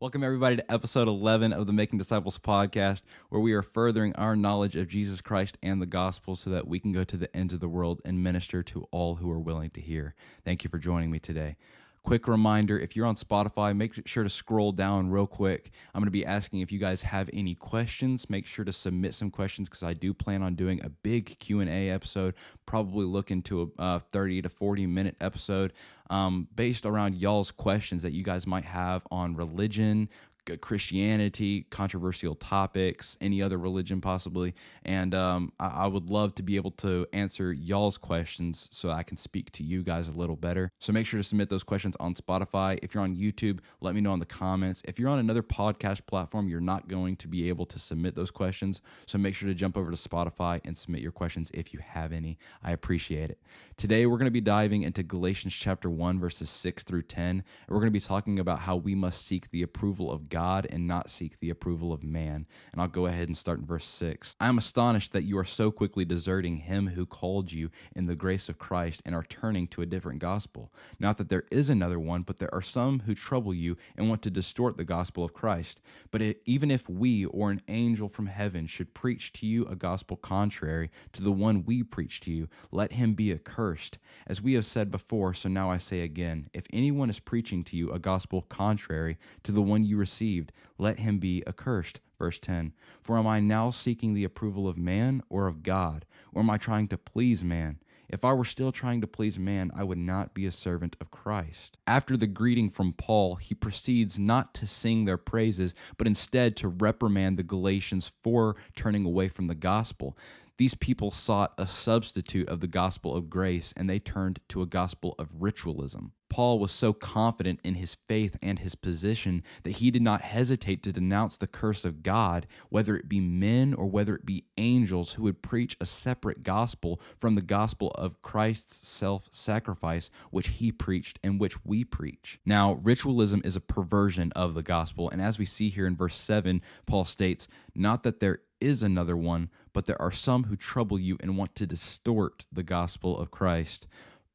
Welcome, everybody, to episode 11 of the Making Disciples podcast, where we are furthering our knowledge of Jesus Christ and the gospel so that we can go to the ends of the world and minister to all who are willing to hear. Thank you for joining me today. Quick reminder if you're on Spotify, make sure to scroll down real quick. I'm going to be asking if you guys have any questions. Make sure to submit some questions because I do plan on doing a big Q&A episode, probably looking to a uh, 30 to 40 minute episode um, based around y'all's questions that you guys might have on religion, Christianity, controversial topics, any other religion possibly. And um, I, I, would love to be able to answer y'all's questions so I can speak to you guys a little better. So make sure to submit those questions on Spotify. If you're on YouTube, let me know in the comments. If you're on another podcast platform, you're not going to be able to submit those questions. So make sure to jump over to Spotify and submit your questions if you have any. I appreciate it. Today, we're going to be diving into Galatians chapter 1, verses 6 through 10. And we're going to be talking about how we must seek the approval of God God and not seek the approval of man. And I'll go ahead and start in verse 6. I am astonished that you are so quickly deserting him who called you in the grace of Christ and are turning to a different gospel. Not that there is another one, but there are some who trouble you and want to distort the gospel of Christ. But it, even if we or an angel from heaven should preach to you a gospel contrary to the one we preach to you, let him be accursed. As we have said before, so now I say again if anyone is preaching to you a gospel contrary to the one you received, let him be accursed. Verse 10 For am I now seeking the approval of man or of God? Or am I trying to please man? If I were still trying to please man, I would not be a servant of Christ. After the greeting from Paul, he proceeds not to sing their praises, but instead to reprimand the Galatians for turning away from the gospel. These people sought a substitute of the gospel of grace and they turned to a gospel of ritualism. Paul was so confident in his faith and his position that he did not hesitate to denounce the curse of God, whether it be men or whether it be angels who would preach a separate gospel from the gospel of Christ's self sacrifice, which he preached and which we preach. Now, ritualism is a perversion of the gospel, and as we see here in verse 7, Paul states, Not that there is another one, but there are some who trouble you and want to distort the gospel of Christ.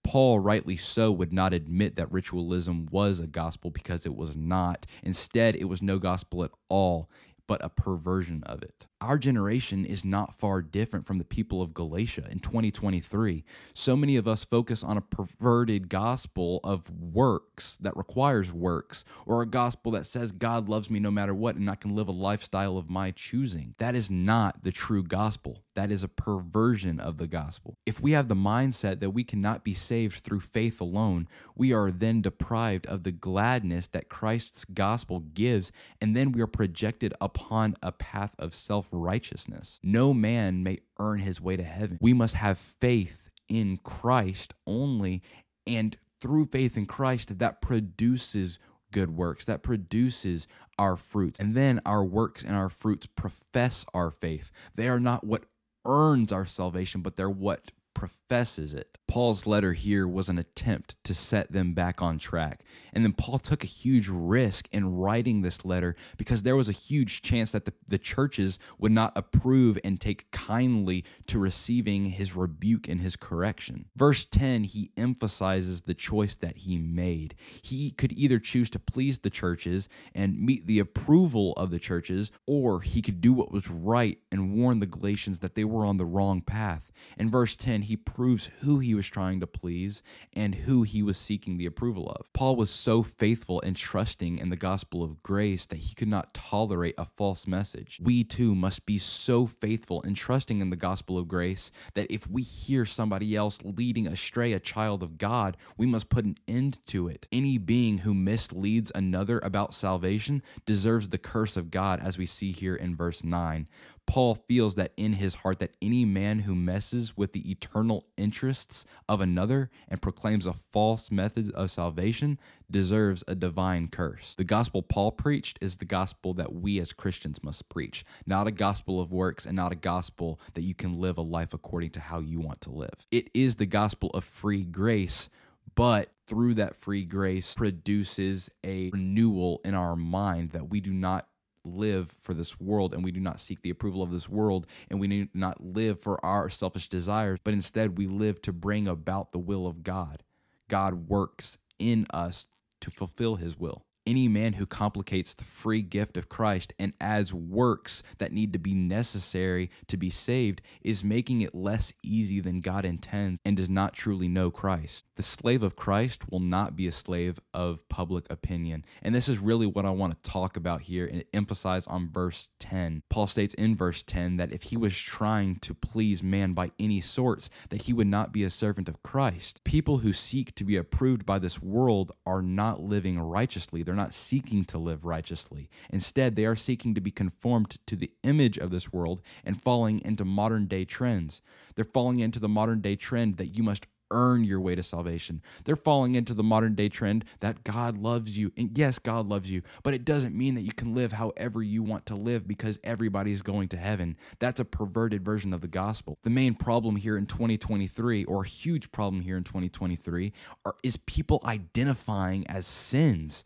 Paul, rightly so, would not admit that ritualism was a gospel because it was not. Instead, it was no gospel at all, but a perversion of it our generation is not far different from the people of Galatia in 2023. So many of us focus on a perverted gospel of works that requires works, or a gospel that says God loves me no matter what and I can live a lifestyle of my choosing. That is not the true gospel. That is a perversion of the gospel. If we have the mindset that we cannot be saved through faith alone, we are then deprived of the gladness that Christ's gospel gives, and then we are projected upon a path of self righteousness. No man may earn his way to heaven. We must have faith in Christ only, and through faith in Christ, that produces good works, that produces our fruits. And then our works and our fruits profess our faith. They are not what earns our salvation, but they're what professes it. Paul's letter here was an attempt to set them back on track. And then Paul took a huge risk in writing this letter because there was a huge chance that the, the churches would not approve and take kindly to receiving his rebuke and his correction. Verse 10, he emphasizes the choice that he made. He could either choose to please the churches and meet the approval of the churches, or he could do what was right and warn the Galatians that they were on the wrong path. In verse 10, he proves who he was was trying to please and who he was seeking the approval of. Paul was so faithful and trusting in the gospel of grace that he could not tolerate a false message. We too must be so faithful and trusting in the gospel of grace that if we hear somebody else leading astray a child of God, we must put an end to it. Any being who misleads another about salvation deserves the curse of God, as we see here in verse 9. Paul feels that in his heart that any man who messes with the eternal interests of another and proclaims a false method of salvation deserves a divine curse. The gospel Paul preached is the gospel that we as Christians must preach, not a gospel of works and not a gospel that you can live a life according to how you want to live. It is the gospel of free grace but through that free grace produces a renewal in our mind that we do not live for this world and we do not seek the approval of this world and we do not live for our selfish desires, but instead we live to bring about the will of God. God works in us to fulfill his will. Any man who complicates the free gift of Christ and adds works that need to be necessary to be saved is making it less easy than God intends and does not truly know Christ. The slave of Christ will not be a slave of public opinion. And this is really what I want to talk about here and emphasize on verse 10. Paul states in verse 10 that if he was trying to please man by any sorts, that he would not be a servant of Christ. People who seek to be approved by this world are not living righteously. They're they're not seeking to live righteously. Instead, they are seeking to be conformed to the image of this world and falling into modern day trends. They're falling into the modern day trend that you must earn your way to salvation. They're falling into the modern day trend that God loves you. And yes, God loves you, but it doesn't mean that you can live however you want to live because everybody's going to heaven. That's a perverted version of the gospel. The main problem here in 2023, or a huge problem here in 2023, are, is people identifying as sins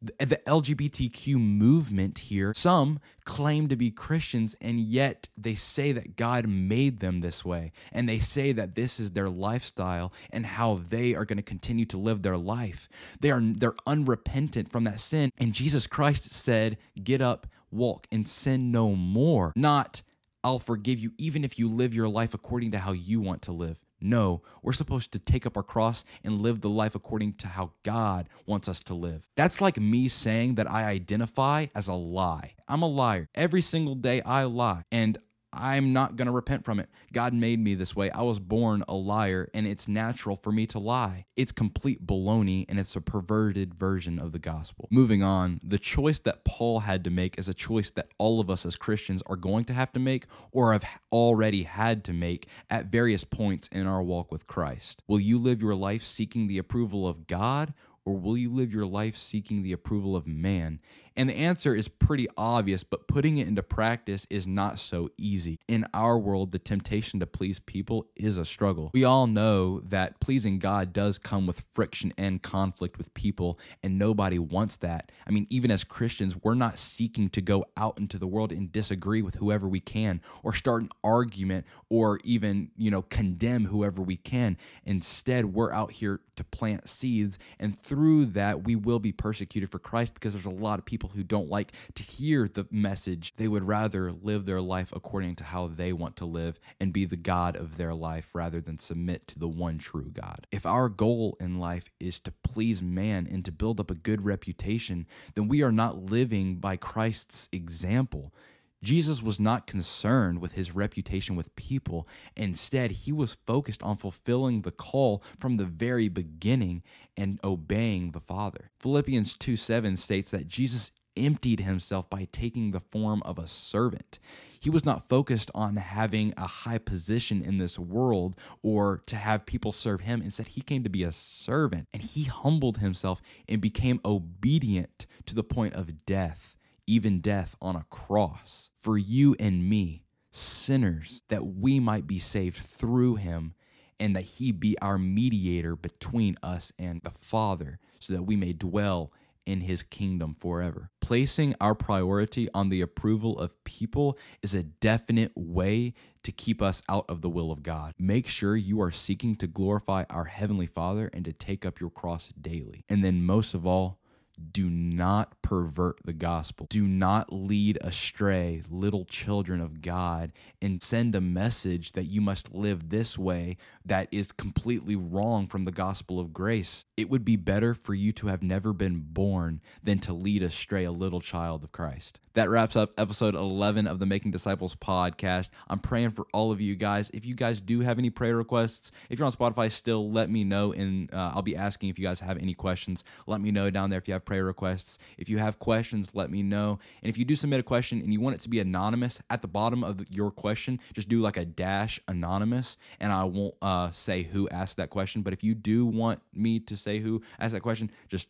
the LGBTQ movement here, some claim to be Christians and yet they say that God made them this way. And they say that this is their lifestyle and how they are going to continue to live their life. They are they're unrepentant from that sin. And Jesus Christ said, "Get up, walk and sin no more." Not I'll forgive you even if you live your life according to how you want to live. No, we're supposed to take up our cross and live the life according to how God wants us to live. That's like me saying that I identify as a lie. I'm a liar. Every single day I lie. And I'm not going to repent from it. God made me this way. I was born a liar, and it's natural for me to lie. It's complete baloney, and it's a perverted version of the gospel. Moving on, the choice that Paul had to make is a choice that all of us as Christians are going to have to make or have already had to make at various points in our walk with Christ. Will you live your life seeking the approval of God, or will you live your life seeking the approval of man? And the answer is pretty obvious, but putting it into practice is not so easy. In our world, the temptation to please people is a struggle. We all know that pleasing God does come with friction and conflict with people, and nobody wants that. I mean, even as Christians, we're not seeking to go out into the world and disagree with whoever we can, or start an argument, or even, you know, condemn whoever we can. Instead, we're out here to plant seeds, and through that, we will be persecuted for Christ because there's a lot of people people who don't like to hear the message. They would rather live their life according to how they want to live and be the God of their life rather than submit to the one true God. If our goal in life is to please man and to build up a good reputation, then we are not living by Christ's example. Jesus was not concerned with his reputation with people. Instead, he was focused on fulfilling the call from the very beginning and obeying the Father. Philippians 2 7 states that Jesus emptied himself by taking the form of a servant. He was not focused on having a high position in this world or to have people serve him. Instead, he came to be a servant and he humbled himself and became obedient to the point of death, even death on a cross for you and me, sinners, that we might be saved through him and that he be our mediator between us and the Father, so that we may dwell in his kingdom forever. Placing our priority on the approval of people is a definite way to keep us out of the will of God. Make sure you are seeking to glorify our Heavenly Father and to take up your cross daily. And then, most of all, do not pervert the gospel. Do not lead astray little children of God and send a message that you must live this way that is completely wrong from the gospel of grace. It would be better for you to have never been born than to lead astray a little child of Christ. That wraps up episode 11 of the Making Disciples podcast. I'm praying for all of you guys. If you guys do have any prayer requests, if you're on Spotify still, let me know and uh, I'll be asking if you guys have any questions. Let me know down there if you have prayer requests. If you have questions, let me know. And if you do submit a question and you want it to be anonymous, at the bottom of your question, just do like a dash anonymous, and I won't uh, say who asked that question. But if you do want me to say who asked that question, just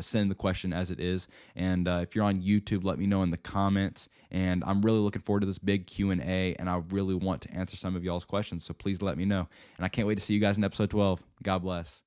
send the question as it is. And uh, if you're on youtube let me know in the comments. And i'm really looking forward to this big q&a and i really want to answer some of y'all's questions. So please let me know. And i can't wait to see you guys in episode 12 god bless